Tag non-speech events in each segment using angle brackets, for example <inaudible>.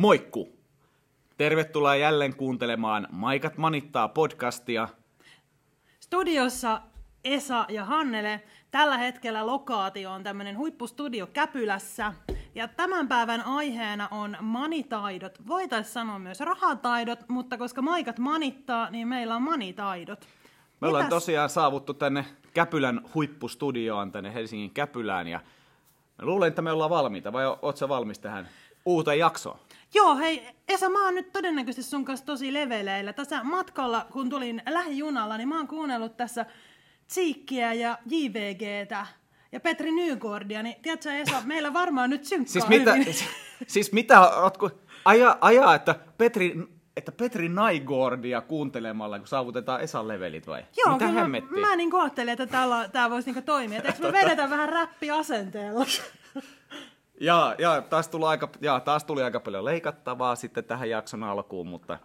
Moikku! Tervetuloa jälleen kuuntelemaan Maikat manittaa podcastia. Studiossa Esa ja Hannele. Tällä hetkellä lokaatio on tämmöinen huippustudio Käpylässä. Ja tämän päivän aiheena on manitaidot. Voitaisiin sanoa myös rahataidot, mutta koska Maikat manittaa, niin meillä on manitaidot. Me ollaan Mitäs- tosiaan saavuttu tänne Käpylän huippustudioon, tänne Helsingin Käpylään. Ja mä luulen, että me ollaan valmiita, vai oot sä valmis tähän uuteen jaksoon? Joo, hei Esa, mä oon nyt todennäköisesti sun kanssa tosi leveleillä. Tässä matkalla, kun tulin lähijunalla, niin mä oon kuunnellut tässä Tsiikkiä ja JVGtä ja Petri Nygårdia, niin tiedätkö Esa, meillä varmaan nyt synkkaa Siis mitä, hyvin. <laughs> siis mitä ootko, ajaa, ajaa että Petri, että Petri Naigordia kuuntelemalla, kun saavutetaan Esan levelit vai? Joo, mitä kyllä mä, mä niin ajattelin, että täällä, tää voisi niinku toimia. Et Eikö me vedetä vähän räppiasenteella? <laughs> Ja, ja, taas tuli aika, ja taas tuli aika paljon leikattavaa sitten tähän jakson alkuun, mutta...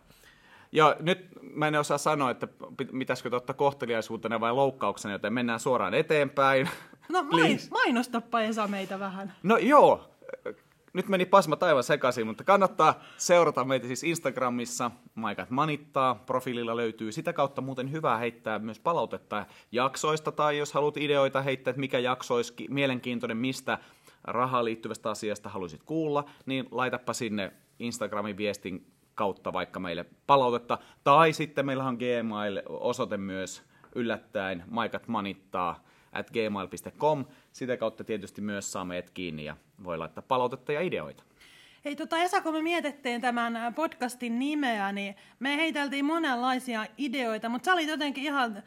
Ja nyt mä en osaa sanoa, että pit- pitäisikö ottaa kohteliaisuutena vai loukkauksena, joten mennään suoraan eteenpäin. No main, Please. mainostappa Esa meitä vähän. No joo, nyt meni pasma taivaan sekaisin, mutta kannattaa seurata meitä siis Instagramissa, Maikat manittaa, profiililla löytyy. Sitä kautta muuten hyvä heittää myös palautetta jaksoista, tai jos haluat ideoita heittää, että mikä jakso olisi ki- mielenkiintoinen, mistä rahaan liittyvästä asiasta haluaisit kuulla, niin laitapa sinne Instagramin viestin kautta vaikka meille palautetta. Tai sitten meillä on Gmail-osoite myös yllättäen, maikat manittaa at gmail.com. Sitä kautta tietysti myös saa meidät kiinni ja voi laittaa palautetta ja ideoita. Hei tota Esa, kun me mietittiin tämän ä, podcastin nimeä, niin me heiteltiin monenlaisia ideoita, mutta sä olit jotenkin ihan,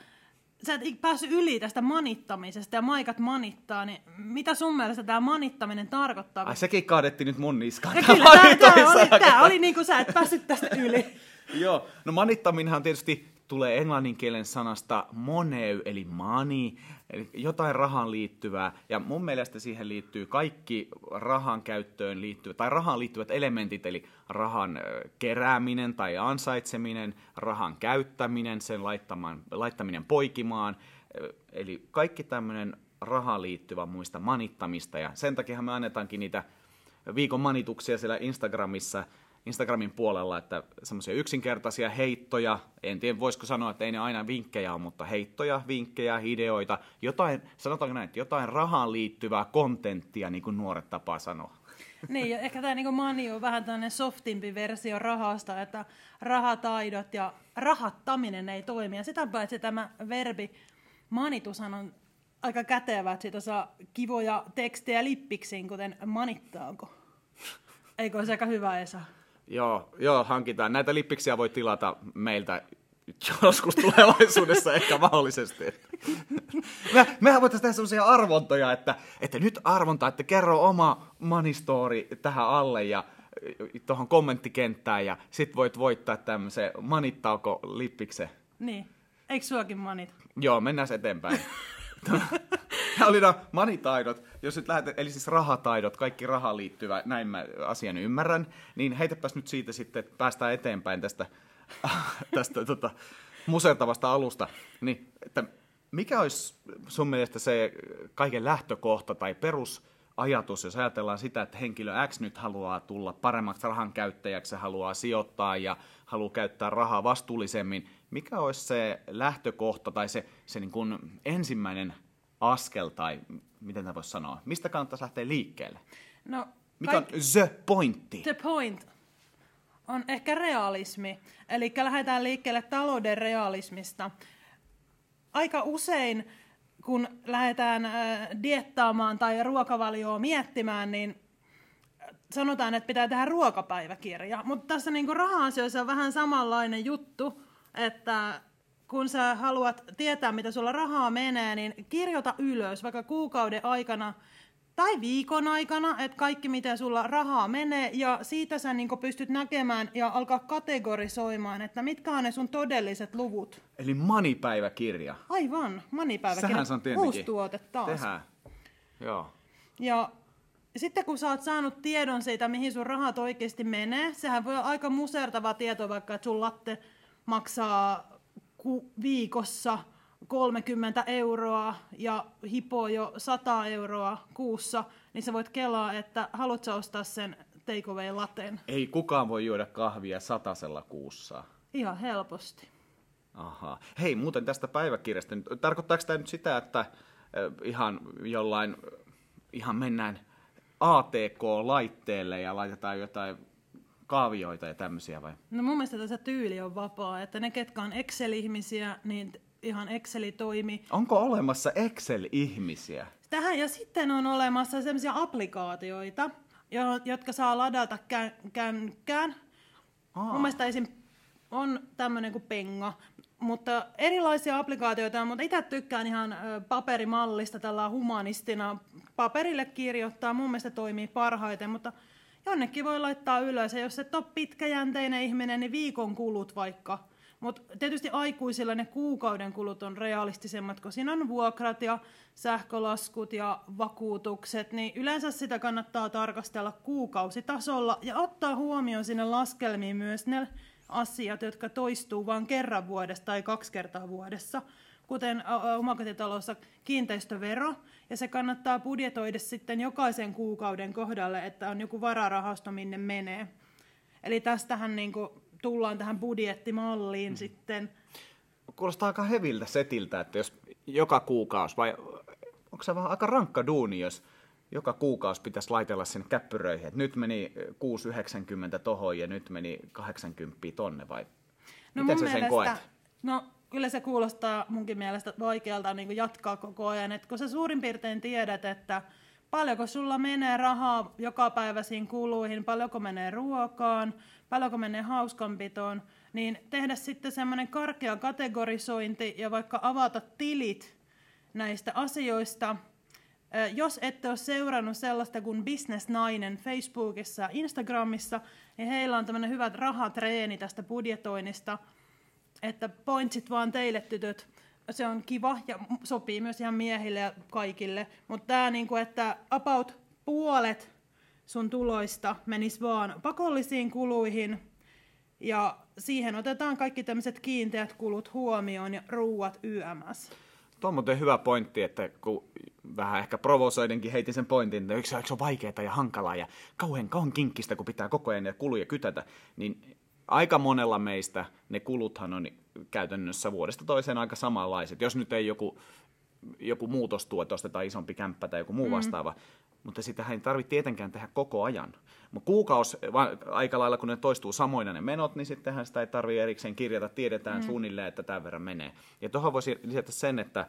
sä et päässyt yli tästä manittamisesta ja maikat manittaa, niin mitä sun mielestä tämä manittaminen tarkoittaa? Ai sekin kaadettiin nyt mun niskaan. ja kyllä, tämä, tämä oli, tämä oli niin kuin sä et päässyt tästä yli. <laughs> Joo, no manittaminenhan tietysti tulee englanninkielen sanasta money, eli money, eli jotain rahaan liittyvää. Ja mun mielestä siihen liittyy kaikki rahan käyttöön liittyvät, tai rahaan liittyvät elementit, eli rahan kerääminen tai ansaitseminen, rahan käyttäminen, sen laittaminen poikimaan. Eli kaikki tämmöinen rahaan liittyvä muista manittamista, ja sen takia me annetaankin niitä viikon manituksia siellä Instagramissa, Instagramin puolella, että semmoisia yksinkertaisia heittoja, en tiedä voisiko sanoa, että ei ne aina vinkkejä ole, mutta heittoja, vinkkejä, ideoita, jotain, sanotaanko näin, että jotain rahaan liittyvää kontenttia, niin kuin nuoret tapaa sanoa. Niin, ja ehkä tämä niinku mani on vähän tämmöinen softimpi versio rahasta, että rahataidot ja rahattaminen ei toimi. Ja sitä paitsi tämä verbi manitushan on aika kätevä, että siitä saa kivoja tekstejä lippiksiin, kuten manittaako. Eikö se aika hyvä, Esa? Joo, joo, hankitaan. Näitä lippiksiä voi tilata meiltä joskus tulevaisuudessa ehkä mahdollisesti. Me, mehän voitaisiin tehdä sellaisia arvontoja, että, että nyt arvonta, että kerro oma money story tähän alle ja tuohon kommenttikenttään ja sit voit voittaa tämmöisen manittaako lippiksen. Niin. Eikö suakin manita? Joo, mennään eteenpäin. <laughs> Nämä oli nämä manitaidot, jos nyt lähdet, eli siis rahataidot, kaikki rahaan liittyvä, näin mä asian ymmärrän, niin heitäpäs nyt siitä sitten, että päästään eteenpäin tästä, <laughs> tästä tota, musertavasta alusta. Niin, että mikä olisi sun mielestä se kaiken lähtökohta tai perusajatus, jos ajatellaan sitä, että henkilö X nyt haluaa tulla paremmaksi rahan käyttäjäksi, haluaa sijoittaa ja haluaa käyttää rahaa vastuullisemmin, mikä olisi se lähtökohta tai se, se niin kuin ensimmäinen askel tai miten tämä voisi sanoa, mistä kannattaisi lähteä liikkeelle? No, Mikä on the pointti? The point on ehkä realismi. Eli lähdetään liikkeelle talouden realismista. Aika usein, kun lähdetään äh, diettaamaan tai ruokavalioa miettimään, niin sanotaan, että pitää tehdä ruokapäiväkirja. Mutta tässä niinku raha-asioissa on vähän samanlainen juttu, että kun sä haluat tietää, mitä sulla rahaa menee, niin kirjoita ylös vaikka kuukauden aikana tai viikon aikana, että kaikki miten sulla rahaa menee, ja siitä sä niin pystyt näkemään ja alkaa kategorisoimaan, että mitkä on ne sun todelliset luvut. Eli manipäiväkirja. Aivan, manipäiväkirja. Sähän se on tietenkin. Uusi tuote taas. Tehdään. Joo. Ja sitten kun sä oot saanut tiedon siitä, mihin sun rahat oikeasti menee, sehän voi olla aika musertava tieto, vaikka että sun latte maksaa ku- viikossa 30 euroa ja hipoo jo 100 euroa kuussa, niin sä voit kelaa, että haluat sä ostaa sen take away laten. Ei kukaan voi juoda kahvia satasella kuussa. Ihan helposti. Aha. Hei, muuten tästä päiväkirjasta. Tarkoittaako tämä nyt sitä, että ihan jollain, ihan mennään ATK-laitteelle ja laitetaan jotain kaavioita ja tämmöisiä vai? No mun mielestä tässä tyyli on vapaa, että ne ketkä on Excel-ihmisiä, niin ihan Exceli toimi. Onko olemassa Excel-ihmisiä? Tähän ja sitten on olemassa sellaisia applikaatioita, jotka saa ladata känkkään. Aa. Mun mielestä esim. on tämmöinen kuin Penga, mutta erilaisia applikaatioita mutta itse tykkään ihan paperimallista tällä humanistina. Paperille kirjoittaa, mun mielestä toimii parhaiten, mutta jonnekin voi laittaa ylös. Ja jos et ole pitkäjänteinen ihminen, niin viikon kulut vaikka. Mutta tietysti aikuisilla ne kuukauden kulut on realistisemmat, kun siinä on vuokrat ja sähkölaskut ja vakuutukset, niin yleensä sitä kannattaa tarkastella kuukausitasolla ja ottaa huomioon sinne laskelmiin myös ne asiat, jotka toistuu vain kerran vuodessa tai kaksi kertaa vuodessa, kuten omakotitalossa kiinteistövero, ja se kannattaa budjetoida sitten jokaisen kuukauden kohdalle, että on joku vararahasto, minne menee. Eli tästähän niin kuin tullaan tähän budjettimalliin mm. sitten. Kuulostaa aika heviltä setiltä, että jos joka kuukausi, vai onko se vähän aika rankka duuni, jos joka kuukausi pitäisi laitella sinne käppyröihin, että nyt meni 6,90 tohon ja nyt meni 80 tonne vai no miten sä sen mielestä, koet? No kyllä se kuulostaa munkin mielestä vaikealta niin jatkaa koko ajan, että kun sä suurin piirtein tiedät, että paljonko sulla menee rahaa joka päiväisiin kuluihin, paljonko menee ruokaan, paljonko menee hauskanpitoon, niin tehdä sitten semmoinen karkea kategorisointi ja vaikka avata tilit näistä asioista, jos ette ole seurannut sellaista kuin Business Nainen Facebookissa ja Instagramissa, niin heillä on tämmöinen hyvä rahatreeni tästä budjetoinnista, että pointsit vaan teille tytöt. Se on kiva ja sopii myös ihan miehille ja kaikille. Mutta tämä, niinku, että about puolet sun tuloista menis vaan pakollisiin kuluihin ja siihen otetaan kaikki tämmöiset kiinteät kulut huomioon ja ruuat YMS. Tuo on muuten hyvä pointti, että kun vähän ehkä provosoidenkin heitin sen pointin, että eikö se ole vaikeaa ja hankalaa ja kauhean, kauhean kinkkistä, kun pitää koko ajan kuluja kytätä, niin aika monella meistä ne kuluthan on käytännössä vuodesta toiseen aika samanlaiset. Jos nyt ei joku, joku muutos tuo, että ostetaan isompi kämppä tai joku muu mm. vastaava, mm. mutta sitähän ei tarvitse tietenkään tehdä koko ajan. Mutta kuukausi aika lailla, kun ne toistuu samoina ne menot, niin sittenhän sitä ei tarvitse erikseen kirjata, tiedetään mm. suunnilleen, että tämän verran menee. Ja tuohon voisi lisätä sen, että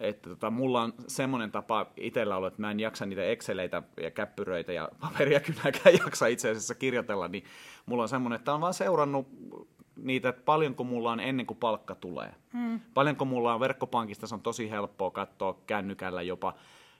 että tota, mulla on semmoinen tapa itsellä ollut, että mä en jaksa niitä Exceleitä ja käppyröitä ja paperia <laughs> kylläkään jaksa itse asiassa kirjoitella, niin mulla on semmoinen, että on vaan seurannut niitä, että paljonko mulla on ennen kuin palkka tulee. Hmm. Paljonko mulla on verkkopankista, se on tosi helppoa katsoa kännykällä jopa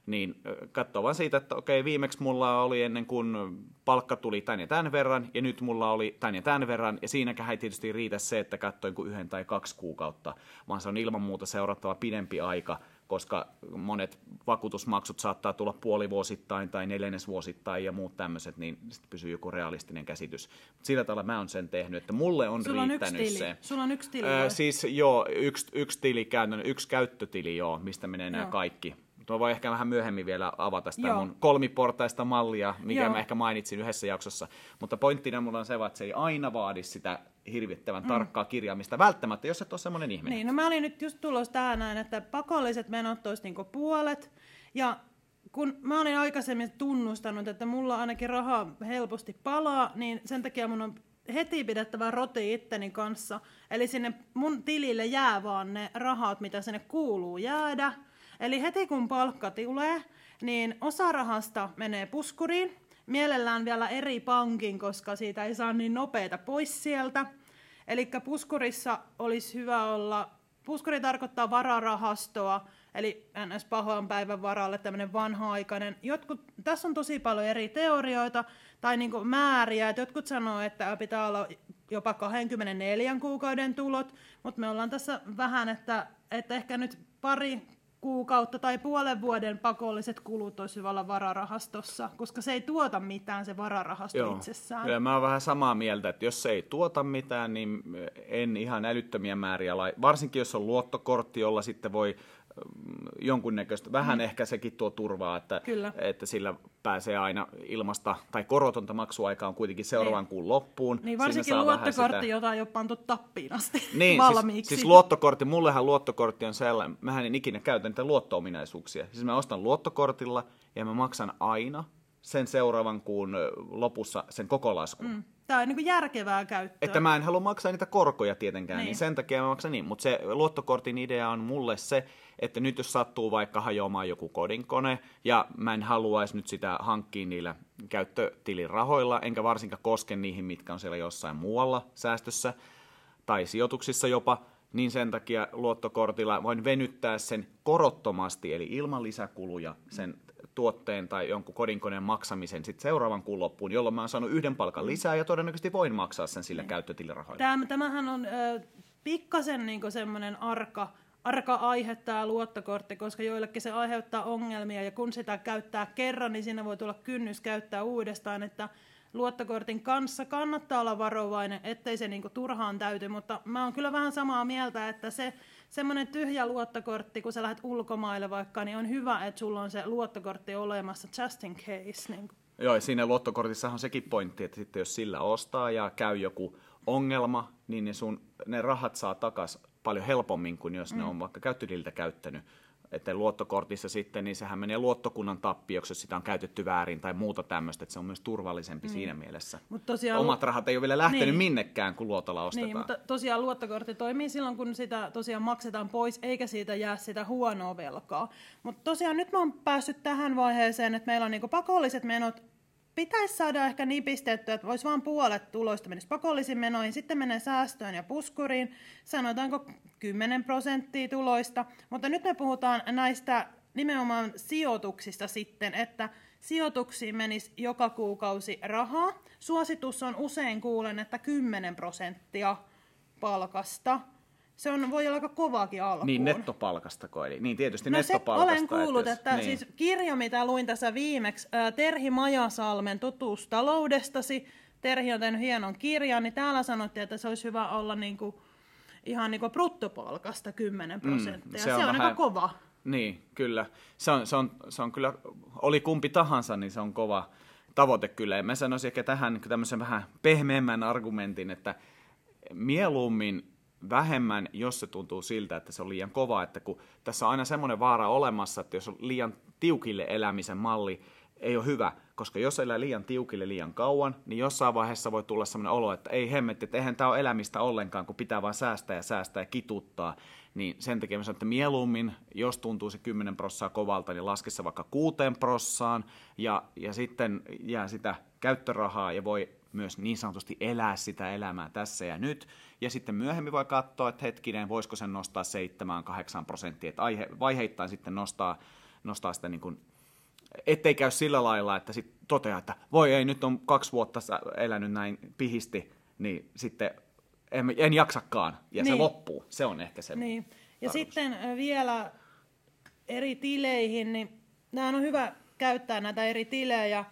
niin katsoo vaan siitä, että okei, viimeksi mulla oli ennen kuin palkka tuli tän ja tämän verran, ja nyt mulla oli tän ja tämän verran, ja siinäkään ei tietysti riitä se, että katsoin kuin yhden tai kaksi kuukautta, vaan se on ilman muuta seurattava pidempi aika, koska monet vakuutusmaksut saattaa tulla puolivuosittain tai neljännesvuosittain ja muut tämmöiset, niin sitten pysyy joku realistinen käsitys. Mut sillä tavalla mä oon sen tehnyt, että mulle on Sulla riittänyt on yksi se. Sulla on yksi tili? Öö, siis joo, yksi, yksi tili käytännön, yksi käyttötili joo, mistä menee nämä kaikki Tuo voi ehkä vähän myöhemmin vielä avata sitä Joo. mun kolmiportaista mallia, mikä Joo. mä ehkä mainitsin yhdessä jaksossa. Mutta pointtina mulla on se, että se ei aina vaadi sitä hirvittävän mm. tarkkaa kirjaamista välttämättä, jos et ole semmoinen ihminen. Niin, no mä olin nyt just tulos tähän näin, että pakolliset menot olisi niinku puolet. Ja kun mä olin aikaisemmin tunnustanut, että mulla ainakin raha helposti palaa, niin sen takia mun on heti pidettävä roti itteni kanssa. Eli sinne mun tilille jää vaan ne rahat, mitä sinne kuuluu jäädä. Eli heti kun palkka tulee, niin osa rahasta menee puskuriin, mielellään vielä eri pankin, koska siitä ei saa niin nopeita pois sieltä. Eli puskurissa olisi hyvä olla, puskuri tarkoittaa vararahastoa, eli ns. pahoan päivän varalle tämmöinen vanha-aikainen. Jotkut, tässä on tosi paljon eri teorioita tai niin määriä, että jotkut sanoo, että pitää olla jopa 24 kuukauden tulot, mutta me ollaan tässä vähän, että, että ehkä nyt pari kuukautta tai puolen vuoden pakolliset kulut olisi hyvällä vararahastossa, koska se ei tuota mitään se vararahasto Joo. itsessään. Kyllä mä oon vähän samaa mieltä, että jos se ei tuota mitään, niin en ihan älyttömiä määriä, lai... varsinkin jos on luottokortti, jolla sitten voi jonkunnäköistä, vähän mm. ehkä sekin tuo turvaa, että, Kyllä. että sillä pääsee aina ilmasta, tai korotonta maksuaikaa on kuitenkin seuraavan Niin. kuun loppuun. Niin varsinkin luottokortti, sitä- jota ei ole pantu tappiin asti <laughs> niin, valmiiksi. siis, siis luottokortti, mullehan luottokortti on sellainen, mähän en ikinä käytä niitä luotto-ominaisuuksia. Siis mä ostan luottokortilla ja mä maksan aina sen seuraavan kuun lopussa sen koko laskun. Mm. Tämä on niin järkevää käyttöä. Että mä en halua maksaa niitä korkoja tietenkään, niin, Niin. sen takia mä maksan niin. Mutta se luottokortin idea on mulle se, että nyt jos sattuu vaikka hajoamaan joku kodinkone, ja mä en haluaisi nyt sitä hankkia niillä käyttötilin rahoilla, enkä varsinkaan koske niihin, mitkä on siellä jossain muualla säästössä tai sijoituksissa jopa, niin sen takia luottokortilla voin venyttää sen korottomasti, eli ilman lisäkuluja sen tuotteen tai jonkun kodinkoneen maksamisen sit seuraavan kuun loppuun, jolloin mä oon saanut yhden palkan lisää ja todennäköisesti voin maksaa sen sillä käyttötilirahoilla. Täm, tämähän on ö, pikkasen niinku semmoinen arka, arka aihe tämä luottokortti, koska joillekin se aiheuttaa ongelmia ja kun sitä käyttää kerran, niin siinä voi tulla kynnys käyttää uudestaan, että luottokortin kanssa kannattaa olla varovainen, ettei se niinku turhaan täyty, mutta mä oon kyllä vähän samaa mieltä, että se semmoinen tyhjä luottokortti, kun sä lähdet ulkomaille vaikka, niin on hyvä, että sulla on se luottokortti olemassa just in case. Niin Joo, ja siinä luottokortissa on sekin pointti, että sitten jos sillä ostaa ja käy joku ongelma, niin ne, sun, ne rahat saa takas paljon helpommin kuin jos mm. ne on vaikka käyttötililtä käyttänyt. Että luottokortissa sitten, niin sehän menee luottokunnan tappioksi, jos sitä on käytetty väärin tai muuta tämmöistä, että se on myös turvallisempi mm. siinä mielessä. Mut tosiaan Omat rahat ei ole vielä lähtenyt Niin. niin. minnekään, kun luotolla ostetaan. Niin, mutta tosiaan luottokortti toimii silloin, kun sitä tosiaan maksetaan pois, eikä siitä jää sitä huonoa velkaa. Mutta tosiaan nyt mä oon päässyt tähän vaiheeseen, että meillä on niinku pakolliset menot. Pitäisi saada ehkä nipistettyä, että voisi vain puolet tuloista menisi pakollisiin menoihin, sitten menee säästöön ja puskuriin, sanotaanko 10 prosenttia tuloista. Mutta nyt me puhutaan näistä nimenomaan sijoituksista sitten, että sijoituksiin menisi joka kuukausi rahaa. Suositus on usein kuulen, että 10 prosenttia palkasta. Se on, voi olla aika kovakin alkuun. Niin nettopalkastako, eli niin tietysti No se nettopalkasta. olen kuullut, jos- että niin. siis kirja, mitä luin tässä viimeksi, Terhi Majasalmen Totuus taloudestasi, Terhi on tehnyt hienon kirjan, niin täällä sanottiin, että se olisi hyvä olla niinku, ihan niinku bruttopalkasta 10 prosenttia. se se on on, vähän- aika kova. Niin, kyllä. Se on, se, on, se on kyllä, oli kumpi tahansa, niin se on kova tavoite kyllä. Ja mä sanoisin ehkä tähän niin tämmöisen vähän pehmeämmän argumentin, että mieluummin vähemmän, jos se tuntuu siltä, että se on liian kova, että kun tässä on aina semmoinen vaara olemassa, että jos on liian tiukille elämisen malli, ei ole hyvä, koska jos elää liian tiukille liian kauan, niin jossain vaiheessa voi tulla semmoinen olo, että ei hemmetti, että eihän tämä ole elämistä ollenkaan, kun pitää vaan säästää ja säästää ja kituttaa. Niin sen takia mä sanon, että mieluummin, jos tuntuu se 10 prossaa kovalta, niin laske se vaikka 6 prossaan ja, ja sitten jää sitä käyttörahaa ja voi myös niin sanotusti elää sitä elämää tässä ja nyt. Ja sitten myöhemmin voi katsoa, että hetkinen, voisiko sen nostaa 7-8 prosenttia, että aihe, vaiheittain sitten nostaa, nostaa sitä niin kuin ettei käy sillä lailla, että sit toteaa, että voi ei, nyt on kaksi vuotta elänyt näin pihisti, niin sitten en, en jaksakaan, ja niin. Se loppuu. Se on ehkä se. Niin. Ja tarkoitus. sitten vielä eri tileihin, niin nämä on hyvä käyttää näitä eri tilejä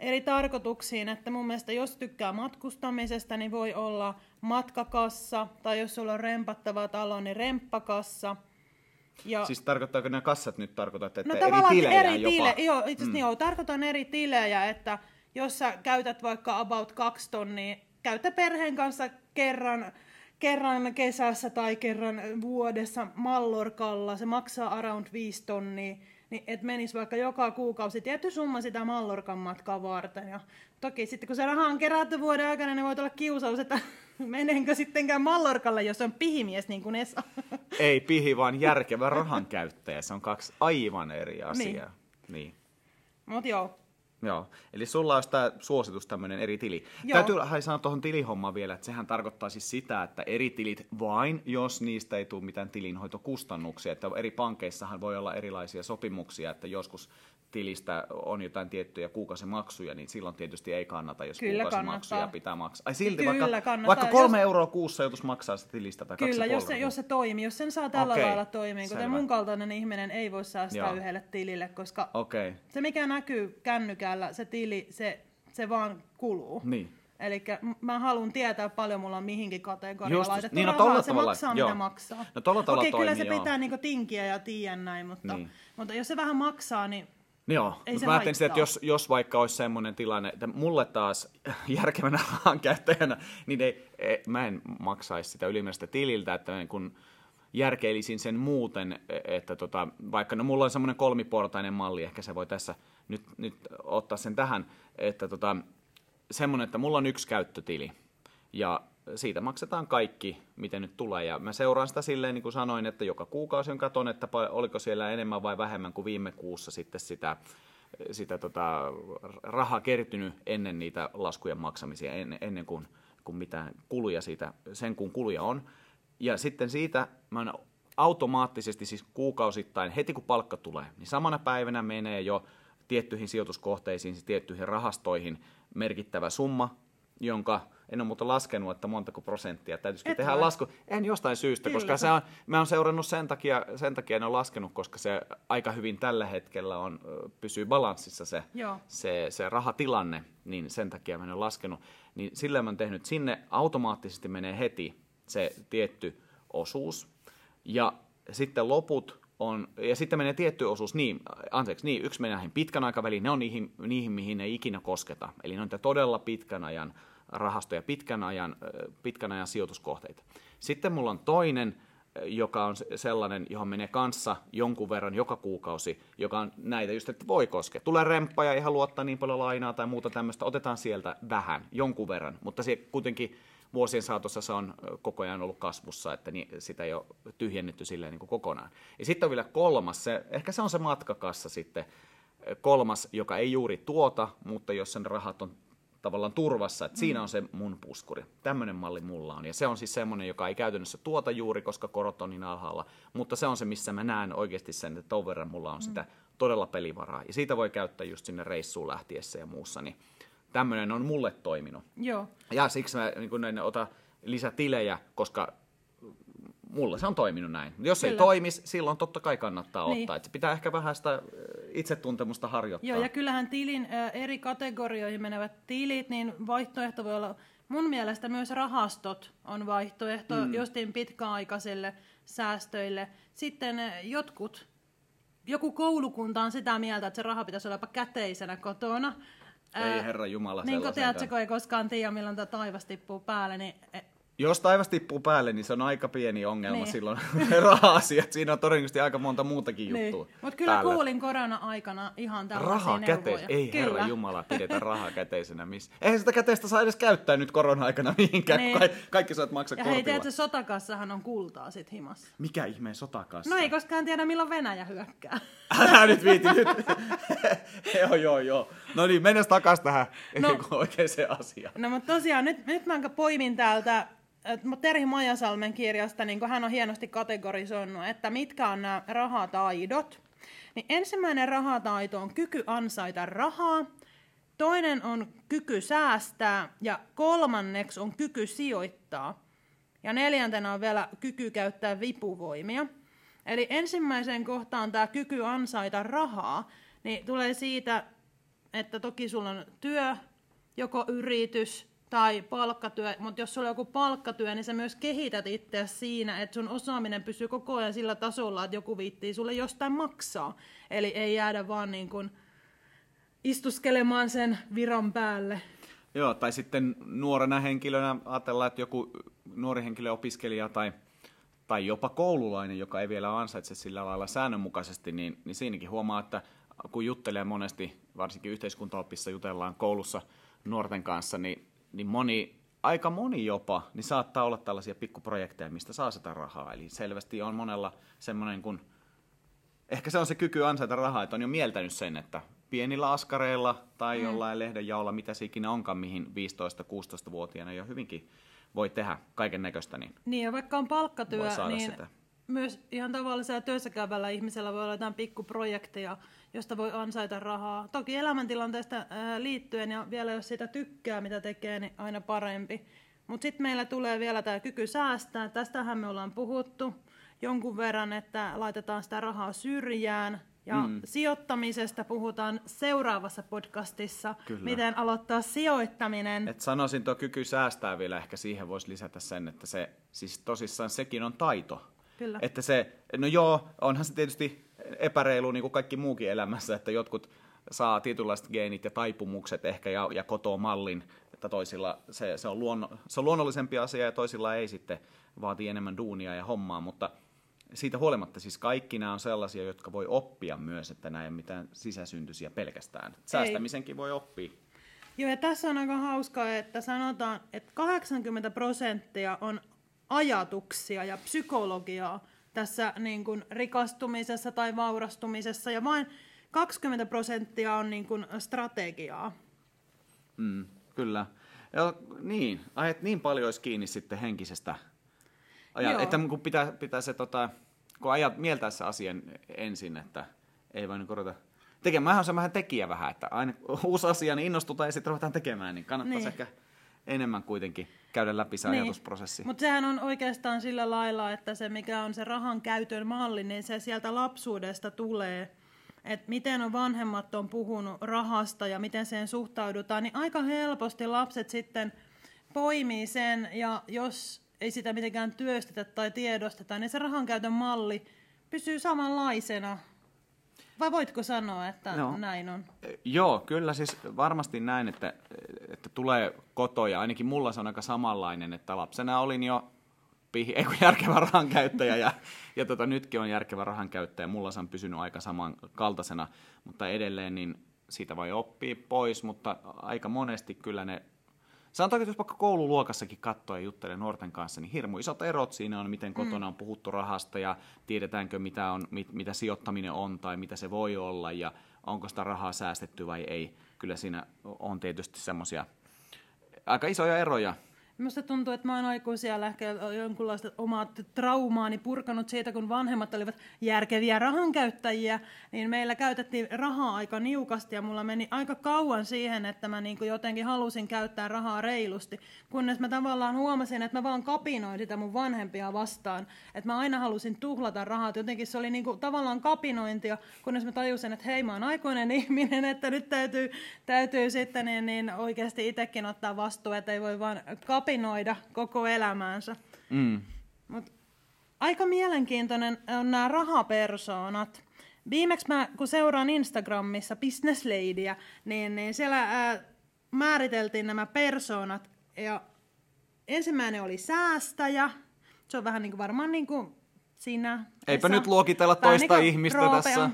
eri tarkoituksiin, että mun mielestä jos tykkää matkustamisesta, niin voi olla matkakassa, tai jos sulla on rempattava talo, niin remppakassa. Ja Siis tarkoittaako nämä kassat nyt tarkoitat, että no eri tilejä eri jopa? tile, joo, itse asiassa mm. joo, tarkoitan eri tilejä, että jos sä käytät vaikka about kaksi tonnia, käytä perheen kanssa kerran, kerran kesässä tai kerran vuodessa Mallorkalla, se maksaa around 5 tonnia, niin et menis vaikka joka kuukausi tietty summa sitä Mallorkan matkaa varten. Ja toki sitten kun se raha on kerätty vuoden aikana, niin voi olla kiusaus, että <laughs> menenkö sittenkään Mallorkalle, jos on pihimies niin kuin Esa. <laughs> Ei pihi, vaan järkevä rahan käyttäjä. Se on kaksi aivan eri asiaa. Niin. niin. Mut joo, Joo, eli sulla olisi tämä suositus tämmöinen eri tili. Joo. Täytyy hai sanoa tuohon tilihommaan vielä, että sehän tarkoittaa siis sitä, että eri tilit vain, jos niistä ei tule mitään tilinhoitokustannuksia. Että eri pankeissahan voi olla erilaisia sopimuksia, että joskus tilistä on jotain tiettyjä kuukausimaksuja, niin silloin tietysti ei kannata, jos Kyllä kuukausimaksuja kannattaa. pitää maksaa. Ai silti, Kyllä vaikka, kannattaa. vaikka kolme Jos- euroa kuussa joutuisi maksaa sitä tilistä tai Kyllä, jos se, jos se toimii, jos sen saa tällä Okei, lailla toimia, kuten mun kaltainen ihminen ei voi säästää Joo. yhdelle tilille, koska okay. se mikä näkyy kännykällä, se tili, se, se vaan kuluu. niin. Eli mä haluan tietää paljon mulla on mihinkin kategoriaan Just, laitettu niin, no rahaa. se tavalla, maksaa joo. mitä maksaa. No tolla Okei, kyllä toimii, se joo. pitää niinku tinkiä ja tiedä näin, mutta, Niin. niin. mutta jos se vähän maksaa, niin Joo, Ei mutta mä ajattelin sitä, että jos, jos vaikka olisi semmoinen tilanne, että mulle taas <laughs> järkevänä rahan käyttäjänä, niin ei, ei, mä en maksaisi sitä ylimääräistä tililtä, että niin kun järkeilisin sen muuten, että tota, vaikka no mulla on semmoinen kolmiportainen malli, ehkä se voi tässä nyt, nyt ottaa sen tähän, että tota, semmoinen, että mulla on yksi käyttötili ja siitä maksetaan kaikki, miten nyt tulee. Ja mä seuraan sitä silleen, niin kuin sanoin, että joka kuukausi on katon, että oliko siellä enemmän vai vähemmän kuin viime kuussa sitten sitä, sitä tota, rahaa kertynyt ennen niitä laskujen maksamisia, ennen, ennen kuin, kuin mitään kuluja siitä, sen kun kuluja on. Ja sitten siitä mä automaattisesti, siis kuukausittain, heti kun palkka tulee, niin samana päivänä menee jo tiettyihin sijoituskohteisiin, siis tiettyihin rahastoihin merkittävä summa, jonka en ole muuten laskenut, että montako prosenttia. Täytyisikin Et tehdä vai? lasku. En jostain syystä, Kyllä. koska se on, mä oon seurannut sen takia, sen takia en ole laskenut, koska se aika hyvin tällä hetkellä on, pysyy balanssissa se, Joo. se, se rahatilanne, niin sen takia mä en ole laskenut. Niin sillä mä oon tehnyt, sinne automaattisesti menee heti se tietty osuus. Ja sitten loput on, ja sitten menee tietty osuus, niin, anteeksi, niin, yksi menee näihin pitkän aikavälin, ne on niihin, niihin, mihin ei ikinä kosketa. Eli ne on todella pitkän ajan rahastoja, pitkän ajan, pitkän ajan sijoituskohteita. Sitten mulla on toinen, joka on se- sellainen, johon menee kanssa jonkun verran joka kuukausi, joka on näitä just, että voi koskea. Tulee remppa ja ei halua ottaa niin paljon lainaa tai muuta tämmöistä, otetaan sieltä vähän, jonkun verran, mutta se kuitenkin vuosien saatossa se on koko ajan ollut kasvussa, että niin, sitä ei ole tyhjennetty silleen niin kuin kokonaan. Ja sitten on vielä kolmas, se, ehkä se on se matkakassa sitten, kolmas, joka ei juuri tuota, mutta jos sen rahat on tavallaan turvassa, että siinä on se mun puskuri. Tämmöinen malli mulla on. Ja se on siis semmoinen, joka ei käytännössä tuota juuri, koska korot on niin alhaalla. Mutta se on se, missä mä näen oikeasti sen, että ton verran mulla on sitä todella pelivaraa. Ja siitä voi käyttää just sinne reissuun lähtiessä ja muussa. Niin tämmöinen on mulle toiminut. joo. Ja siksi mä niin kun en ota lisätilejä, koska mulla se on toiminut näin. Jos ei Kyllä. toimisi, silloin totta kai kannattaa Niin. ottaa. Et pitää ehkä vähän sitä äh, itsetuntemusta harjoittaa. Joo, ja kyllähän tilin ö, eri kategorioihin menevät tilit, niin vaihtoehto voi olla, mun mielestä myös rahastot on vaihtoehto mm. justiin pitkäaikaisille säästöille. Sitten ö, jotkut, joku koulukunta on sitä mieltä, että se raha pitäisi olla jopa käteisenä kotona. Ei herra Jumala Niin kuin kun ei koskaan tiedä, milloin tämä taivas tippuu päälle, niin e, Jos taivas tippuu päälle, niin se on aika pieni ongelma Niin. silloin <laughs> raha-asiat. Siinä on todennäköisesti aika monta muutakin juttua niin. Mutta kyllä päällä. kuulin korona-aikana ihan tällaisia Raha neuvoja. käteis. Ei kyllä. herra Jumala, <laughs> pidetä rahaa käteisenä missä. Eihän sitä käteistä saa edes käyttää nyt korona-aikana mihinkään, Niin. kun kaikki, saat maksaa Ja hei, kortilla. tiedätkö, sotakassahan on kultaa sit himassa. Mikä ihmeen sotakassa? No ei koskaan tiedä, milloin Venäjä hyökkää. <laughs> Älä nyt viiti nyt. joo, joo, joo. No niin, mennään takas tähän No. oikeaan asiaan. No mutta tosiaan, nyt, nyt mä poimin täältä Terhi Majasalmen kirjasta, niin hän on hienosti kategorisoinut, että mitkä on nämä rahataidot. Niin ensimmäinen rahataito on kyky ansaita rahaa, toinen on kyky säästää ja kolmanneksi on kyky sijoittaa. Ja neljäntenä on vielä kyky käyttää vipuvoimia. Eli ensimmäiseen kohtaan tämä kyky ansaita rahaa, niin tulee siitä, että toki sulla on työ, joko yritys tai palkkatyö, mutta jos sulla on joku palkkatyö, niin sä myös kehität itseä siinä, että sun osaaminen pysyy koko ajan sillä tasolla, että joku viittii sulle jostain maksaa. Eli ei jäädä vaan niin kuin istuskelemaan sen viran päälle. Joo, tai sitten nuorena henkilönä ajatellaan, että joku nuori henkilö, opiskelija tai, tai jopa koululainen, joka ei vielä ansaitse sillä lailla säännönmukaisesti, niin, niin siinäkin huomaa, että kun juttelee monesti, varsinkin yhteiskuntaopissa jutellaan koulussa nuorten kanssa, niin, niin moni, aika moni jopa, niin saattaa olla tällaisia pikkuprojekteja, mistä saa sitä rahaa. Eli selvästi on monella semmoinen kun ehkä se on se kyky ansaita rahaa, että on jo mieltänyt sen, että pienillä askareilla tai mm. jollain lehdenjaolla, mitä se ikinä onkaan, mihin 15-16-vuotiaana jo hyvinkin voi tehdä kaiken näköistä, niin Niin, ja vaikka on palkkatyö, niin sitä. myös ihan tavallisella työssä käyvällä ihmisellä voi olla jotain pikkuprojekteja, josta voi ansaita rahaa. Toki elämäntilanteesta ää, liittyen, ja vielä jos sitä tykkää, mitä tekee, niin aina parempi. Mutta sitten meillä tulee vielä tämä kyky säästää. Tästähän me ollaan puhuttu jonkun verran, että laitetaan sitä rahaa syrjään Ja mm. sijoittamisesta puhutaan seuraavassa podcastissa, Kyllä. miten aloittaa sijoittaminen. Et sanoisin, tuo kyky säästää vielä ehkä siihen voisi lisätä sen, että se, siis tosissaan sekin on taito. Kyllä. Että se, no joo, onhan se tietysti epäreilu niin kuin kaikki muukin elämässä, että jotkut saa tietynlaiset geenit ja taipumukset ehkä ja, ja kotoa mallin, että toisilla se, se, on luonno, se on luonnollisempi asia ja toisilla ei sitten vaatii enemmän duunia ja hommaa, mutta siitä huolimatta siis kaikki nämä on sellaisia, jotka voi oppia myös, että nämä ei ole mitään sisäsyntyisiä pelkästään. Säästämisenkin voi oppia. Joo, ja tässä on aika hauskaa, että sanotaan, että 80 prosenttia on ajatuksia ja psykologiaa tässä niin kuin rikastumisessa tai vaurastumisessa, ja vain 20 prosenttia on niin kuin strategiaa. Mm, kyllä. Ja, niin, ajat niin paljon olisi kiinni sitten henkisestä. Ajat, että kun pitää, pitää se, tota, kun ajat mieltää se asian ensin, että ei vain korota tekemään. on se vähän tekijä vähän, että aina uusi asia, niin innostutaan ja sitten ruvetaan tekemään, niin kannattaisi niin. ehkä enemmän kuitenin käydä läpi se niin. ajatusprosessi. Mutta sehän on oikeastaan sillä lailla, että se mikä on se rahan käytön malli, niin se sieltä lapsuudesta tulee – että miten on vanhemmat on puhunut rahasta ja miten siihen suhtaudutaan, niin aika helposti lapset sitten poimii sen, ja jos ei sitä mitenkään työstetä tai tiedosteta, niin se rahankäytön malli pysyy samanlaisena. Vai voitko sanoa, että no. näin on? Joo, kyllä siis varmasti näin, että, että tulee kotoja. Ainakin mulla se on aika samanlainen, että lapsena olin jo pihi, ei kun järkevä rahan käyttäjä ja, ja tota, nytkin on järkevä rahan käyttäjä. Mulla se on pysynyt aika samankaltaisena, mutta edelleen niin siitä voi oppia pois, mutta aika monesti kyllä ne Sanotaan, että jos vaikka koululuokassakin katsoo ja juttelee nuorten kanssa, niin hirmu isot erot siinä on, miten kotona on puhuttu rahasta ja tiedetäänkö, mitä, on, mit, mitä sijoittaminen on tai mitä se voi olla ja onko sitä rahaa säästetty vai ei. Kyllä siinä on tietysti semmoisia aika isoja eroja Minusta tuntuu, että mä oon aikuisia ehkä jonkunlaista omaa traumaani purkanut siitä, kun vanhemmat olivat järkeviä rahankäyttäjiä, niin meillä käytettiin rahaa aika niukasti ja mulla meni aika kauan siihen, että mä niin jotenkin halusin käyttää rahaa reilusti, kunnes mä tavallaan huomasin, että mä vaan kapinoin sitä mun vanhempia vastaan, että mä aina halusin tuhlata rahaa, jotenkin se oli niin kuin tavallaan kapinointia, kunnes mä tajusin, että hei mä oon aikuinen <laughs> ihminen, että nyt täytyy, täytyy sitten niin, niin oikeasti itsekin ottaa vastuu, että ei voi vaan kapinoida kapinoida koko elämäänsä. Mm. Mut aika mielenkiintoinen on nämä rahapersoonat. Viimeksi mä, kun seuraan Instagramissa Business Ladyä, niin, niin siellä ää, määriteltiin nämä persoonat. Ja ensimmäinen oli säästäjä. Se on vähän niin kuin varmaan niin kuin sinä. Eipä Esa. nyt luokitella toista niin ihmistä tässä.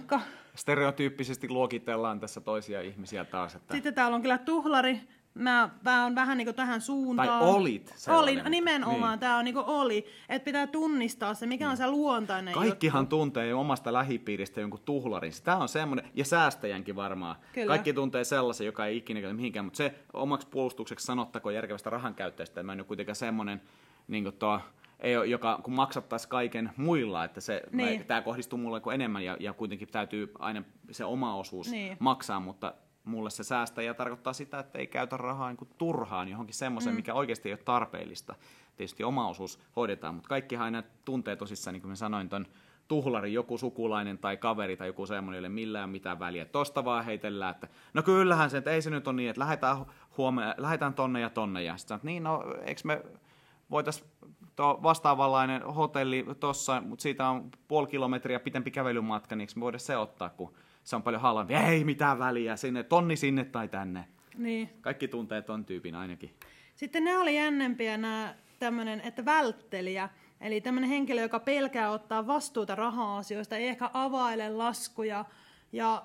Stereotyyppisesti luokitellaan tässä toisia ihmisiä taas. Että... Sitten täällä on kyllä tuhlari, mä, mä oon vähän niinku tähän suuntaan. Tai olit Olin, nimenomaan, niin. tämä on niinku oli. Että pitää tunnistaa se, mikä on se luontainen Kaikkihan juttu. tuntee omasta lähipiiristä jonkun tuhlarin. Tämä on semmoinen, ja säästäjänkin varmaan. Kyllä. Kaikki tuntee sellaisen, joka ei ikinä käy mihinkään, mutta se omaksi puolustukseksi sanottako järkevästä rahan käyttäjästä, mä en ole kuitenkaan semmoinen, niin tuo, ei ole, joka kun maksattaisi kaiken muilla, että se, niin. tämä kohdistuu mulle enemmän ja, ja kuitenkin täytyy aina se oma osuus niin. maksaa, mutta mulle se säästäjä tarkoittaa sitä, että ei käytä rahaa niin kuin turhaan johonkin semmoiseen, mm. mikä oikeasti ei ole tarpeellista. Tietysti oma osuus hoidetaan, mutta kaikkihan aina tuntee tosissaan, niin kuin mä sanoin, ton tuhlari, joku sukulainen tai kaveri tai joku semmoinen, jolle millään mitään väliä. Tosta vaan heitellään, että no kyllähän se, että ei se nyt ole niin, että lähdetään, huomenna, lähdetään tonne ja tonne. Ja sitten niin no, eikö me voitaisiin vastaavanlainen hotelli tossa, mutta siitä on puoli kilometriä pitempi kävelymatka, niin eikö me voida se ottaa, kun se on paljon halvempi. Ei mitään väliä, sinne, tonni sinne tai tänne. Niin. Kaikki tuntee ton tyypin ainakin. Sitten ne oli jännempiä nämä tämmöinen, että välttelijä. Eli tämmöinen henkilö, joka pelkää ottaa vastuuta raha-asioista, ei ehkä availe laskuja ja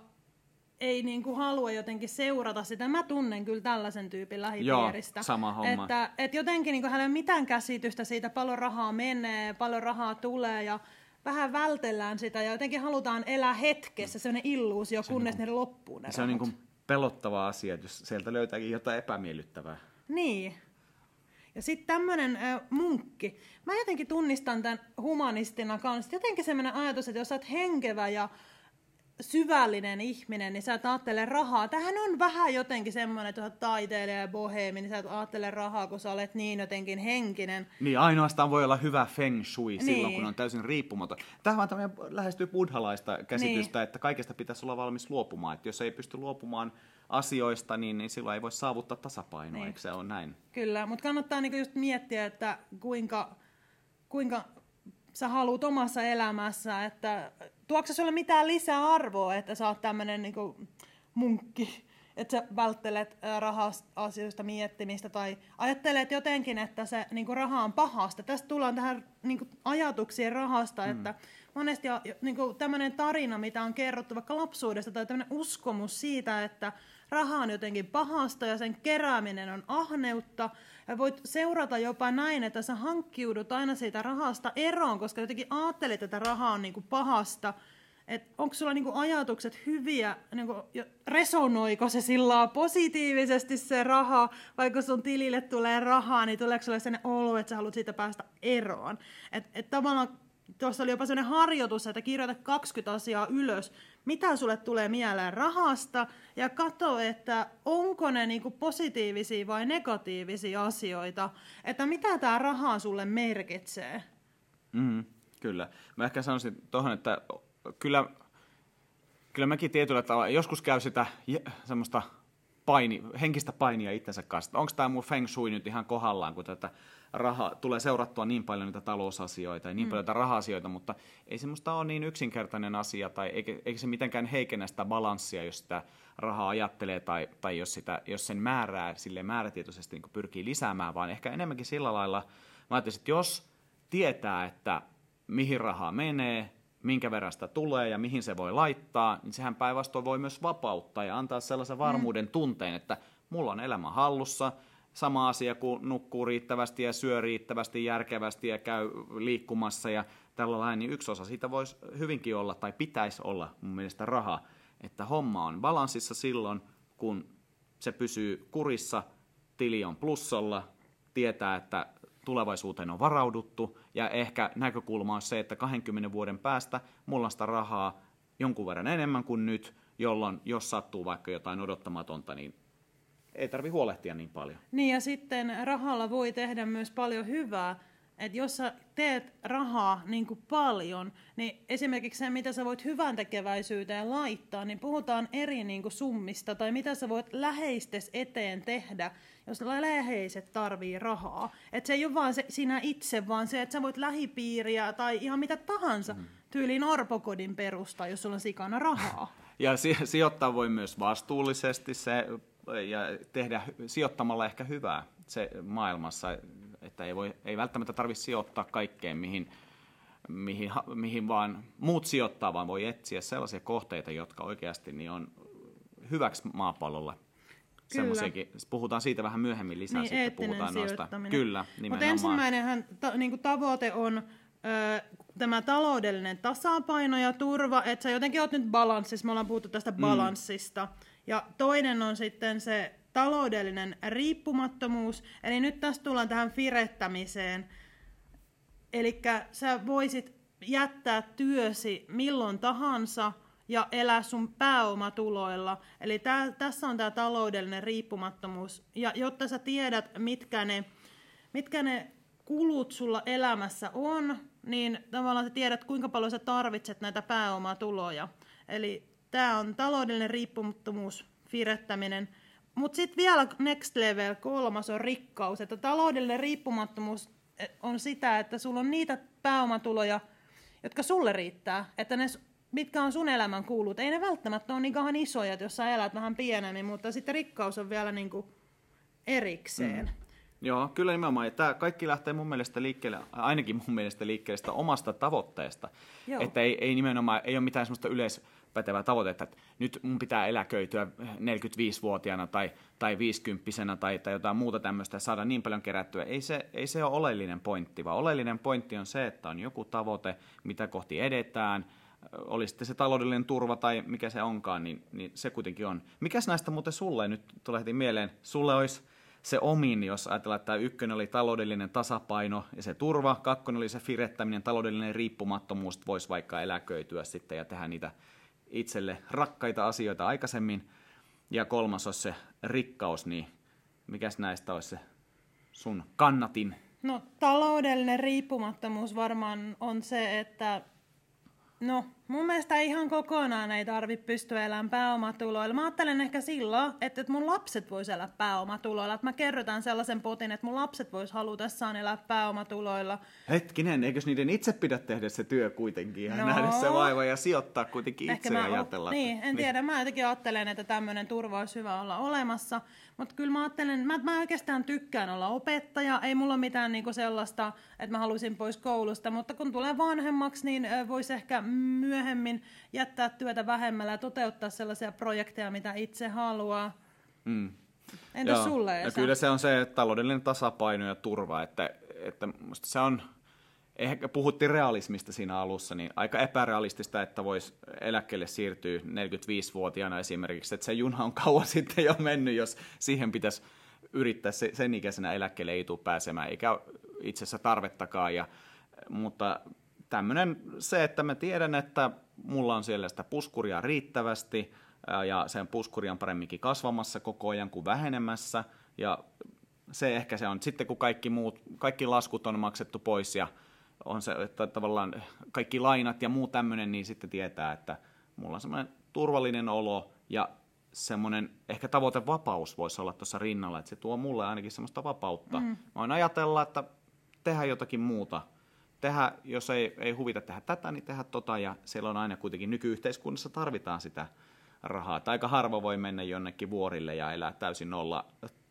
ei niin kuin halua jotenkin seurata sitä. Mä tunnen kyllä tällaisen tyypin lähipiiristä. Joo, sama homma. Että, että jotenkin niin kuin hänellä ei ole mitään käsitystä siitä, paljon rahaa menee, paljon rahaa tulee ja vähän vältellään sitä ja jotenkin halutaan elää hetkessä, sellainen illuusio, se kunnes niin kuin, ne loppuu ne Se on niin kuin pelottava asia, jos sieltä löytääkin jotain epämiellyttävää. Niin. Ja sitten tämmöinen äh, munkki. Mä jotenkin tunnistan tämän humanistina kanssa. Jotenkin semmoinen ajatus, että jos sä oot henkevä ja syvällinen ihminen, niin sä et ajattele rahaa. Tähän on vähän jotenkin semmoinen, että olet taiteilija ja boheemi, niin sä et ajattele rahaa, kun sä olet niin jotenkin henkinen. Niin, ainoastaan voi olla hyvä feng shui niin. silloin, kun on täysin riippumaton. Tähän vaan tämmöinen lähestyy buddhalaista käsitystä, niin. että kaikesta pitäisi olla valmis luopumaan. Että jos ei pysty luopumaan asioista, niin, niin silloin ei voi saavuttaa tasapainoa, niin. eikö se ole näin? Kyllä, mutta kannattaa niinku just miettiä, että kuinka, kuinka sä haluat omassa elämässä, että tuokse sulle mitään lisäarvoa, että sä oot tämmönen niinku munkki, että sä välttelet raha-asioista miettimistä tai ajattelet jotenkin, että se niinku raha on pahasta. Tästä tullaan tähän niinku ajatuksien rahasta, mm. että monesti niinku tämmöinen tarina, mitä on kerrottu vaikka lapsuudesta tai tämmöinen uskomus siitä, että raha on jotenkin pahasta ja sen kerääminen on ahneutta. Ja voit seurata jopa näin, että sä hankkiudut aina siitä rahasta eroon, koska jotenkin ajattelet, että raha on niinku pahasta. Et onko sulla niinku ajatukset hyviä, niinku, resonoiko se sillä positiivisesti se raha, vai kun sun tilille tulee rahaa, niin tuleeko sulle sellainen olo, että sä haluat siitä päästä eroon. Et, et tavallaan tuossa oli jopa sellainen harjoitus, että kirjoita 20 asiaa ylös, mitä sulle tulee mieleen rahasta, ja katso, että onko ne niinku positiivisia vai negatiivisia asioita, että mitä tämä raha sulle merkitsee. Mm, kyllä. Mä ehkä sanoisin tuohon, että kyllä, kyllä mäkin tietyllä tavalla, joskus käy sitä semmoista paini, henkistä painia itsensä kanssa. Onko tämä mun feng shui nyt ihan kohdallaan, kun tätä raha, tulee seurattua niin paljon niitä talousasioita ja niin mm. paljon niitä raha-asioita, mutta ei semmoista ole niin yksinkertainen asia, tai eikä, eikä se mitenkään heikennä sitä balanssia, jos sitä rahaa ajattelee, tai, tai jos, sitä, jos sen määrää sille määrätietoisesti niin pyrkii lisäämään, vaan ehkä enemmänkin sillä lailla, mä että jos tietää, että mihin rahaa menee, minkä verran sitä tulee ja mihin se voi laittaa, niin sehän päinvastoin voi myös vapauttaa ja antaa sellaisen varmuuden tunteen, että mulla on elämä hallussa, sama asia kuin nukkuu riittävästi ja syö riittävästi järkevästi ja käy liikkumassa ja tällä lailla, niin yksi osa siitä voisi hyvinkin olla tai pitäisi olla mun mielestä raha, että homma on balanssissa silloin, kun se pysyy kurissa, tili on plussalla, tietää, että tulevaisuuteen on varauduttu ja ehkä näkökulma on se, että 20 vuoden päästä mulla on sitä rahaa jonkun verran enemmän kuin nyt, jolloin jos sattuu vaikka jotain odottamatonta, niin ei tarvi huolehtia niin paljon. Niin ja sitten rahalla voi tehdä myös paljon hyvää. että jos sä teet rahaa niin kuin paljon, niin esimerkiksi se, mitä sä voit hyvän tekeväisyyteen laittaa, niin puhutaan eri niin kuin summista, tai mitä sä voit läheistes eteen tehdä, jos läheiset tarvii rahaa. Että se ei ole vaan se, sinä itse, vaan se, että sä voit lähipiiriä tai ihan mitä tahansa mm. tyyliin orpokodin perusta, jos sulla on sikana rahaa. <laughs> Ja sijoittaa voi myös vastuullisesti se ja tehdä sijoittamalla ehkä hyvää se maailmassa, että ei, voi, ei välttämättä tarvitse sijoittaa kaikkeen, mihin, mihin, mihin vaan muut sijoittaa, vaan voi etsiä sellaisia kohteita, jotka oikeasti niin on hyväksi maapallolle. Semmoisiakin. Puhutaan siitä vähän myöhemmin lisää, niin, sitten puhutaan noista. Kyllä, Mutta ensimmäinenhän ta, niin tavoite on ö, tämä taloudellinen tasapaino ja turva, että sä jotenkin oot nyt balanssissa, me ollaan puhuttu tästä mm. balanssista. Mm ja toinen on sitten se taloudellinen riippumattomuus. Eli nyt tässä tullaan tähän firettämiseen. Eli sä voisit jättää työsi milloin tahansa ja elää sun pääomatuloilla. Eli tää, tässä on tämä taloudellinen riippumattomuus. Ja jotta sä tiedät, mitkä ne, mitkä ne kulut sulla elämässä on, niin tavallaan sä tiedät, kuinka paljon sä tarvitset näitä pääomatuloja. Eli Tämä on taloudellinen riippumattomuus, firettäminen. Mutta sitten vielä next level, kolmas on rikkaus. Että taloudellinen riippumattomuus eh, on sitä, että sulla on niitä pääomatuloja, jotka sulle riittää. Että ne, mitkä on sun elämän kuulut, ei ne välttämättä ole niin isoja, että jos sä elät vähän pienemmin, mutta sitten rikkaus on vielä niin kuin erikseen. Mm. Joo, kyllä nimenomaan. Tämä kaikki lähtee mun mielestä liikkeelle, ainakin mun mielestä liikkeelle sitä omasta tavoitteesta. Joo. Että ei, ei nimenomaan, ei ole mitään sellaista yleispätevää tavoitetta, että nyt mun pitää eläköityä 45-vuotiaana tai, tai 50 tai, tai jotain muuta tämmöistä ja saada niin paljon kerättyä. Ei se, ei se ole oleellinen pointti, vaan oleellinen pointti on se, että on joku tavoite, mitä kohti edetään, oli sitten se taloudellinen turva tai mikä se onkaan, niin, niin se kuitenkin on. Mikäs näistä muuten sulle, nyt tulee heti mieleen, sulle olisi se omin, jos ajatellaan, että ykkönen oli taloudellinen tasapaino ja se turva, kakkonen oli se firettäminen, taloudellinen riippumattomuus, voisi vaikka eläköityä sitten ja tehdä niitä itselle rakkaita asioita aikaisemmin. Ja kolmas olisi se rikkaus, niin mikäs näistä olisi se sun kannatin? No taloudellinen riippumattomuus varmaan on se, että No, mun mielestä ihan kokonaan ei tarvi pystyä elämään pääomatuloilla. Mä ajattelen ehkä silloin, että, että mun lapset vois elää pääomatuloilla. Että mä kerrotaan sellaisen potin, että mun lapset vois halutessaan elää pääomatuloilla. Hetkinen, eikös niiden itse pidä tehdä se työ kuitenkin ja no. nähdä se vaiva ja sijoittaa kuitenkin itse ja ajatella. Niin, en niin. tiedä. Mä jotenkin ajattelen, että tämmöinen turva olisi hyvä olla olemassa. Mutta kyllä mä ajattelen, mä, mä oikeastaan tykkään olla opettaja. Ei mulla ole mitään niinku sellaista, että mä halusin pois koulusta. Mutta kun tulee vanhemmaksi, niin voisi ehkä myöhemmin jättää työtä vähemmällä ja toteuttaa sellaisia projekteja, mitä itse haluaa. Mm. Entä Joo. sulle, Ja kyllä se on se taloudellinen tasapaino ja turva, että, että se on, ehkä puhuttiin realismista siinä alussa, niin aika epärealistista, että voisi eläkkeelle siirtyä 45-vuotiaana esimerkiksi, että se juna on <laughs> kauan sitten jo mennyt, jos siihen pitäisi yrittää sen ikäisenä eläkkeelle ei tule pääsemään, eikä itse asiassa tarvettakaan, ja, mutta tämmöinen se, että mä tiedän, että mulla on siellä sitä puskuria riittävästi ja sen puskuri on paremminkin kasvamassa koko ajan kuin vähenemässä. Ja se ehkä se on. Sitten kun kaikki muut, kaikki laskut on maksettu pois ja on se, että tavallaan kaikki lainat ja muu tämmöinen, niin sitten tietää, että mulla on semmoinen turvallinen olo ja semmoinen ehkä tavoitevapaus voisi olla tuossa rinnalla, että se tuo mulle ainakin semmoista vapautta. Mm. Mä voin ajatella, että tehdä jotakin muuta tehdä, jos ei, ei huvita tehdä tätä, niin tehdä tota, ja siellä on aina kuitenkin nykyyhteiskunnassa tarvitaan sitä rahaa. Tai aika harva voi mennä jonnekin vuorille ja elää täysin nolla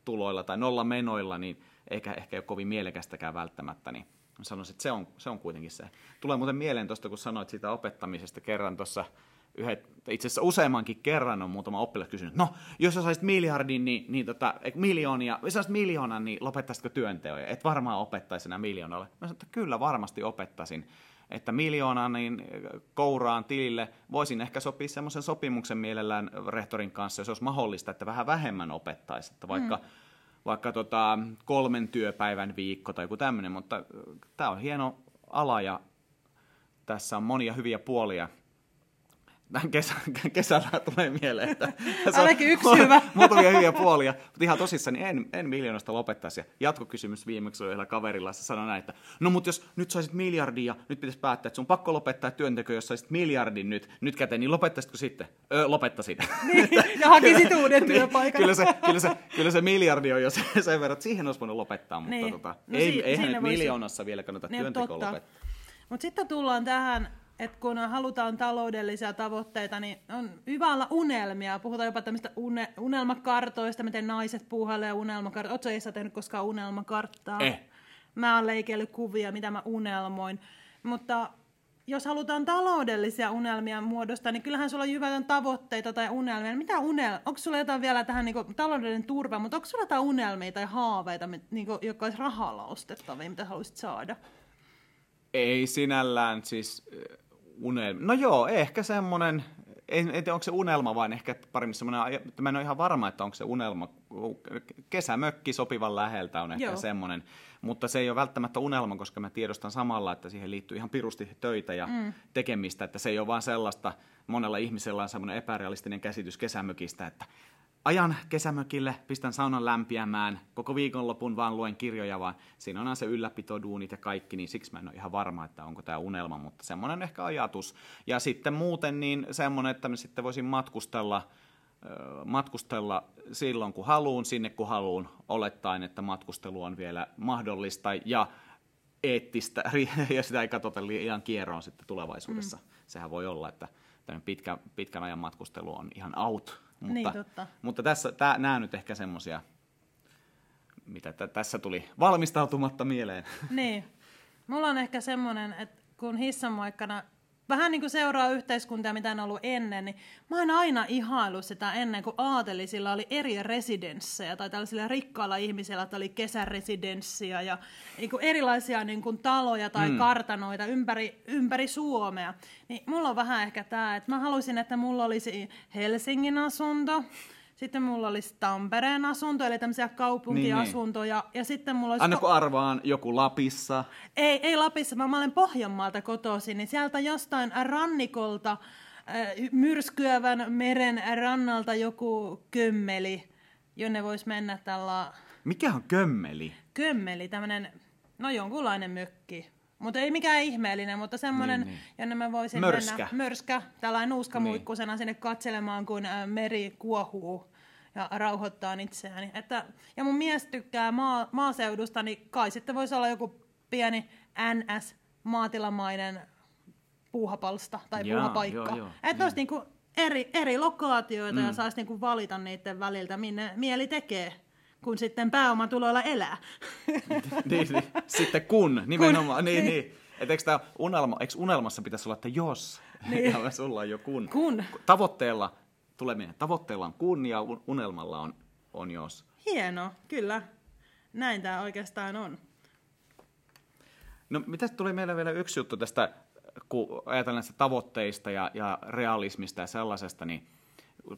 tuloilla tai nolla menoilla, niin eikä ehkä ole kovin mielekästäkään välttämättä, niin sanoisin, että se on, se on kuitenkin se. Tulee muuten mieleen tuosta, kun sanoit siitä opettamisesta kerran tuossa itse asiassa useammankin kerran on muutama oppilas kysynyt, no jos sä saisit miljardin, niin, niin tota, miljoonia, jos saisit miljoonan, niin lopettaisitko työnteoja? Et varmaan opettaisi enää miljoonalle. Mä sanoin, että kyllä varmasti opettaisin. Että miljoonan niin kouraan tilille voisin ehkä sopia semmoisen sopimuksen mielellään rehtorin kanssa, jos olisi mahdollista, että vähän vähemmän opettaisi. Että vaikka, mm. Vaikka tota, kolmen työpäivän viikko tai joku tämmöinen, mutta tämä on hieno ala ja tässä on monia hyviä puolia Tähän kesä, <laughs> kesällä tulee mieleen, että <laughs> se Ainakin yksi on, hyvä. <laughs> Muutamia hyviä puolia, mutta ihan tosissaan niin en, en miljoonasta lopettaisi. Ja jatkokysymys viimeksi oli yhdellä kaverilla, se sanoi näin, että no mutta jos nyt saisit miljardin ja nyt pitäisi päättää, että sun pakko lopettaa työnteko, jos saisit miljardin nyt, nyt käteen, niin lopettaisitko sitten? Öö, lopettaisin. Niin, ja hakisit uuden niin, työpaikan. kyllä, se, kyllä, se, kyllä se miljardi on jo sen, verran, että siihen olisi voinut lopettaa, mutta niin. tota, no, ei, si- eihän nyt miljoonassa vielä kannata niin, työntekoa lopettaa. Mutta sitten tullaan tähän että kun halutaan taloudellisia tavoitteita, niin on hyvä olla unelmia. Puhutaan jopa tämmöistä une, unelmakartoista, miten naiset puuhailee unelmakarttoja. Oletko Eissa tehnyt koskaan unelmakarttaa? Eh. Mä oon leikellyt kuvia, mitä mä unelmoin. Mutta jos halutaan taloudellisia unelmia muodostaa, niin kyllähän sulla on hyvä tavoitteita tai unelmia. Mitä unel... Onko sulla jotain vielä tähän niin kuin, taloudellinen turva, mutta onko sulla jotain unelmia tai haaveita, niin kuin, jotka olisi rahalla ostettavia, mitä haluaisit saada? Ei sinällään siis unelma. No joo, ehkä semmoinen, en, en tiedä onko se unelma, vaan ehkä paremmin semmoinen, mä en ole ihan varma, että onko se unelma. Kesämökki sopivan läheltä on ehkä joo. semmoinen, mutta se ei ole välttämättä unelma, koska mä tiedostan samalla, että siihen liittyy ihan pirusti töitä ja mm. tekemistä, että se ei ole vaan sellaista, monella ihmisellä on semmoinen epärealistinen käsitys kesämökistä, että ajan kesämökille, pistän saunan lämpiämään, koko viikonlopun vaan luen kirjoja, vaan siinä on se ylläpitoduunit ja kaikki, niin siksi mä en ole ihan varma, että onko tämä unelma, mutta semmoinen ehkä ajatus. Ja sitten muuten niin semmoinen, että mä sitten voisin matkustella, matkustella silloin kun haluun, sinne kun haluun, olettaen, että matkustelu on vielä mahdollista ja eettistä, <laughs> ja sitä ei katsota liian kierroon sitten tulevaisuudessa. Mm. Sehän voi olla, että pitkä, pitkän ajan matkustelu on ihan out mutta, niin, totta. mutta tässä, tää, nämä nyt ehkä semmoisia, mitä t- tässä tuli valmistautumatta mieleen. Niin. Mulla on ehkä semmoinen, että kun hissanmoikkana vähän niin kuin seuraa yhteiskuntaa, mitä on ollut ennen, niin mä oon aina ihailut sitä ennen, kun aatelisilla oli eri residenssejä, tai tällaisilla rikkailla ihmisillä, että oli kesäresidenssia ja niin kuin erilaisia niin kuin taloja tai mm. kartanoita ympäri, ympäri Suomea. Niin mulla on vähän ehkä tämä, että mä haluaisin, että mulla olisi Helsingin asunto, sitten mulla olisi Tampereen asunto, eli tämmöisiä kaupunkiasuntoja. Niin, niin. Ja sitten mulla olisi... Anna kun arvaan, joku Lapissa. Ei, ei Lapissa, mä, mä olen Pohjanmaalta kotoisin, niin sieltä jostain rannikolta myrskyävän meren rannalta joku kömmeli, jonne voisi mennä tällä... Mikä on kömmeli? Kömmeli, tämmöinen, no jonkunlainen mökki. Mutta ei mikään ihmeellinen, mutta semmoinen, niin, niin. jonne mä voisin mörskä. mennä. Mörskä. Tällainen nuuskamuikkusena niin. sinne katselemaan, kun meri kuohuu ja rauhoittaa itseäni. Että, ja mun mies tykkää maa, maaseudusta, niin kai sitten voisi olla joku pieni NS-maatilamainen puuhapalsta tai Jaa, puuhapaikka. Joo, joo, että olisi niinku eri, eri lokaatioita mm. ja saisi niinku valita niiden väliltä, minne mieli tekee kun sitten pääomatuloilla elää. <laughs> niin, niin. Sitten kun, nimenomaan. Kun, niin, niin. niin. Et eikö, tää unelma, eikö unelmassa pitäisi olla, että jos, <laughs> niin. ja sulla on jo kun. kun. Tavoitteella tuleminen. Tavoitteella on kun ja unelmalla on, on jos. Hieno, kyllä. Näin tämä oikeastaan on. No mitä tuli meille vielä yksi juttu tästä, kun ajatellaan näistä tavoitteista ja, ja realismista ja sellaisesta, niin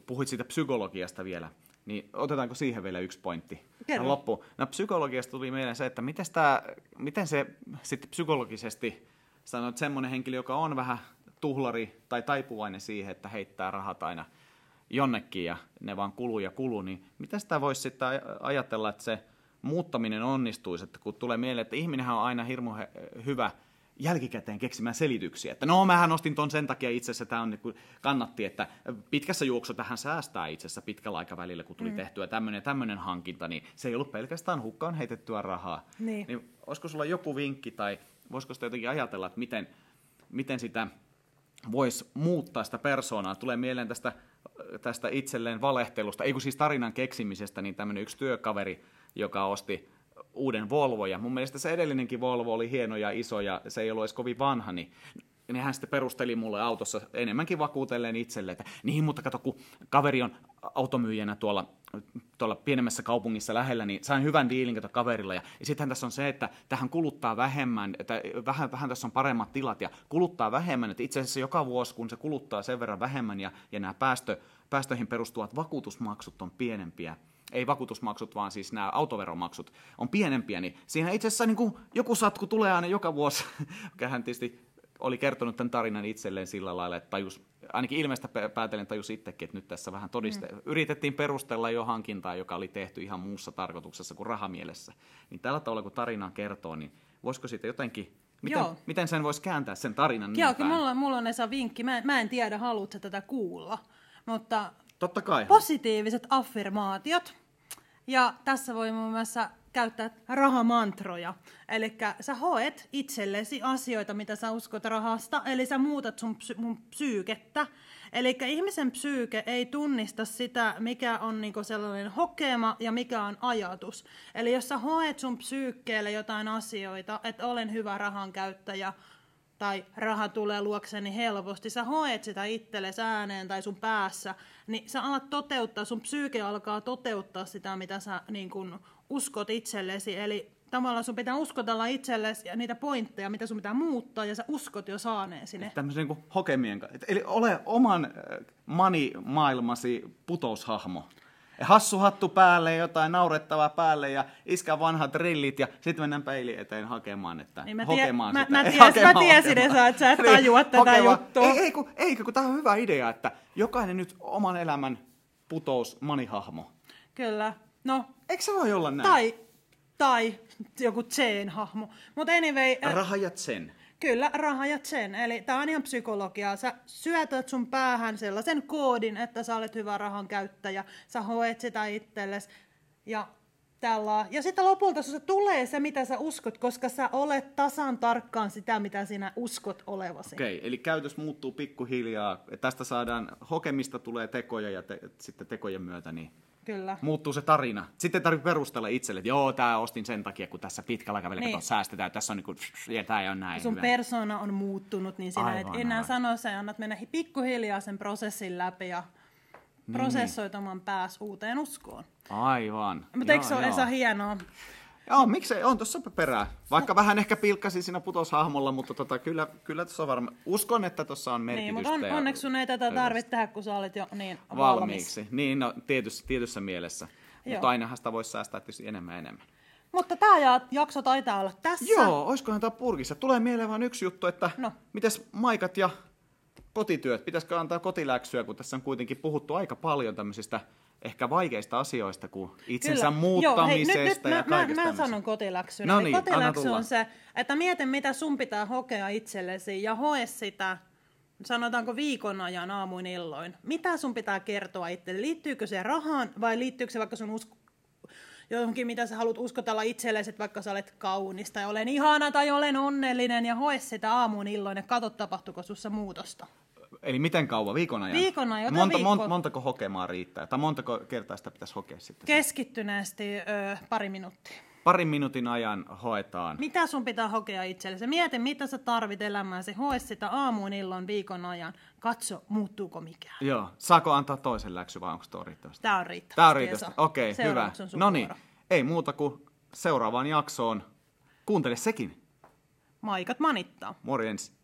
puhuit siitä psykologiasta vielä, niin otetaanko siihen vielä yksi pointti? Kerro. loppu. No psykologiasta tuli mieleen se, että miten, sitä, miten se sitten psykologisesti sanoo, että semmoinen henkilö, joka on vähän tuhlari tai taipuvainen siihen, että heittää rahat aina jonnekin ja ne vaan kuluu ja kuluu, niin mitä sitä voisi sitten ajatella, että se muuttaminen onnistuisi, että kun tulee mieleen, että ihminenhän on aina hirmu hyvä jälkikäteen keksimään selityksiä, että no mähän ostin ton sen takia itse asiassa, tämä on niin kannatti, että pitkässä juoksussa tähän säästää itse asiassa pitkällä aikavälillä, kun tuli mm. tehtyä tämmöinen tämmöinen hankinta, niin se ei ollut pelkästään hukkaan heitettyä rahaa. Niin. niin olisiko sulla joku vinkki tai voisiko sitä jotenkin ajatella, että miten, miten sitä voisi muuttaa sitä persoonaa. Tulee mieleen tästä, tästä itselleen valehtelusta, ei kun siis tarinan keksimisestä, niin tämmöinen yksi työkaveri, joka osti uuden Volvo, ja mun mielestä se edellinenkin Volvo oli hieno ja iso, ja se ei ollut edes kovin vanha, niin niin hän sitten perusteli mulle autossa enemmänkin vakuutelleen itselle, että niin, mutta kato, kun kaveri on automyyjänä tuolla, tuolla pienemmässä kaupungissa lähellä, niin sain hyvän diilin kato kaverilla. Ja, ja sittenhän tässä on se, että tähän kuluttaa vähemmän, että vähän, vähän tässä on paremmat tilat ja kuluttaa vähemmän. Että itse asiassa joka vuosi, kun se kuluttaa sen verran vähemmän ja, ja nämä päästö, päästöihin perustuvat vakuutusmaksut on pienempiä, ei vakuutusmaksut, vaan siis nämä autoveromaksut on pienempiä, niin siinä itse asiassa niin kuin joku satku tulee aina joka vuosi. <laughs> Hän tietysti oli kertonut tämän tarinan itselleen sillä lailla, että tajus, ainakin ilmeistä päätellen tajus itsekin, että nyt tässä vähän todiste. Mm. Yritettiin perustella jo hankintaa, joka oli tehty ihan muussa tarkoituksessa kuin rahamielessä. Niin tällä tavalla, kun tarinaa kertoo, niin voisiko siitä jotenkin Miten, Joo. miten sen voisi kääntää sen tarinan Joo, kyllä mulla, mulla on Esa vinkki. Mä, mä en tiedä, haluatko tätä kuulla. Mutta Totta kai. positiiviset affirmaatiot. Ja tässä voi muun muassa käyttää rahamantroja. Eli sä hoet itsellesi asioita, mitä sä uskot rahasta, eli sä muutat sun psy- mun psyykettä. Eli ihmisen psyyke ei tunnista sitä, mikä on niinku sellainen hokema ja mikä on ajatus. Eli jos sä hoet sun psyykkeelle jotain asioita, että olen hyvä rahan käyttäjä, tai raha tulee luokseni helposti, sä hoet sitä itsellesi ääneen tai sun päässä, niin sä alat toteuttaa, sun psyyke alkaa toteuttaa sitä, mitä sä niin kun, uskot itsellesi. Eli tavallaan sun pitää uskotella itsellesi ja niitä pointteja, mitä sun pitää muuttaa, ja sä uskot jo saaneen ne. Tämmöisen niin hokemien kanssa. Eli ole oman äh, mani-maailmasi putoushahmo. Hassu hattu päälle, jotain naurettavaa päälle ja iskä vanhat rillit ja sitten mennään peili eteen hakemaan, että niin mä hokemaan tie- sitä. Mä, mä, ties, hakemaan, mä tiesin, että sä et tajua niin, tätä juttua. Ei, ei, kun, ei, kun tämä on hyvä idea, että jokainen nyt oman elämän putous manihahmo. Kyllä. No, Eikö se voi olla näin? Tai, tai joku Zen-hahmo. Mutta anyway... Raha ja Zen. Kyllä, raha ja Zen. Eli tämä on ihan psykologiaa. Sä syötät sun päähän sellaisen koodin, että sä olet hyvä rahan käyttäjä. Sä hoet sitä itsellesi. Ja tällä. Ja sitten lopulta se tulee se, mitä sä uskot, koska sä olet tasan tarkkaan sitä, mitä sinä uskot olevasi. Okei, okay, eli käytös muuttuu pikkuhiljaa. Tästä saadaan, hokemista tulee tekoja ja te, sitten tekojen myötä niin Kyllä. muuttuu se tarina. Sitten tarvitse perustella itselle, että joo, tämä ostin sen takia, kun tässä pitkällä aikavälillä niin. säästetään, tässä on niin kuin, ja tämä ei ole näin. Sun hyvä. persona on muuttunut, niin sinä aivan, et enää aivan. sano se, annat mennä pikkuhiljaa sen prosessin läpi ja niin. prosessoit oman pääs uuteen uskoon. Aivan. Mutta eikö se ole Esa hienoa? Joo, miksei, on tuossa perää. Vaikka vähän ehkä pilkkasin siinä putoshahmolla, mutta tota, kyllä, kyllä tuossa on varma. Uskon, että tuossa on merkitystä. Niin, mutta on, onneksi sun ei tätä tarvitse tehdä, kun sä olet jo niin valmiiksi. Valmis. Niin, no, tietyssä, tietyssä mielessä. Joo. Mutta ainahan sitä voisi säästää tietysti enemmän ja enemmän. Mutta tämä jakso taitaa olla tässä. Joo, olisikohan tämä purkissa. Tulee mieleen vain yksi juttu, että no. mites maikat ja kotityöt, pitäisikö antaa kotiläksyä, kun tässä on kuitenkin puhuttu aika paljon tämmöisistä ehkä vaikeista asioista kuin itsensä Kyllä. muuttamisesta Joo, hei, nyt, nyt ja mä, kaikesta mä, mä sanon kotiläksyn. No niin, kotiläksy on se, että mieti mitä sun pitää hokea itsellesi ja hoe sitä, sanotaanko viikon ajan aamuin illoin. Mitä sun pitää kertoa itselle? Liittyykö se rahaan vai liittyykö se vaikka sun usko johonkin, mitä sä haluat uskotella itsellesi, että vaikka sä olet kaunis tai olen ihana tai olen onnellinen ja hoe sitä aamuin illoin ja katso tapahtuuko sussa muutosta. Eli miten kauan? Viikon ajan? Viikon ajan, Monta, viikkoa. mon, montako hokemaa riittää? Tai montako kertaa sitä pitäisi hokea sitten? Keskittyneesti ö, pari minuuttia. Parin minuutin ajan hoetaan. Mitä sun pitää hokea itsellesi? Mieti, mitä sä tarvit elämääsi. Hoe sitä aamuun illan viikon ajan. Katso, muuttuuko mikään. Joo. Saako antaa toisen läksy vai onko tuo riittävästi? Tää on riittävästi. Tämä on riittävästi. Okei, hyvä. On sun No niin, ei muuta kuin seuraavaan jaksoon. Kuuntele sekin. Maikat manittaa. Morjens.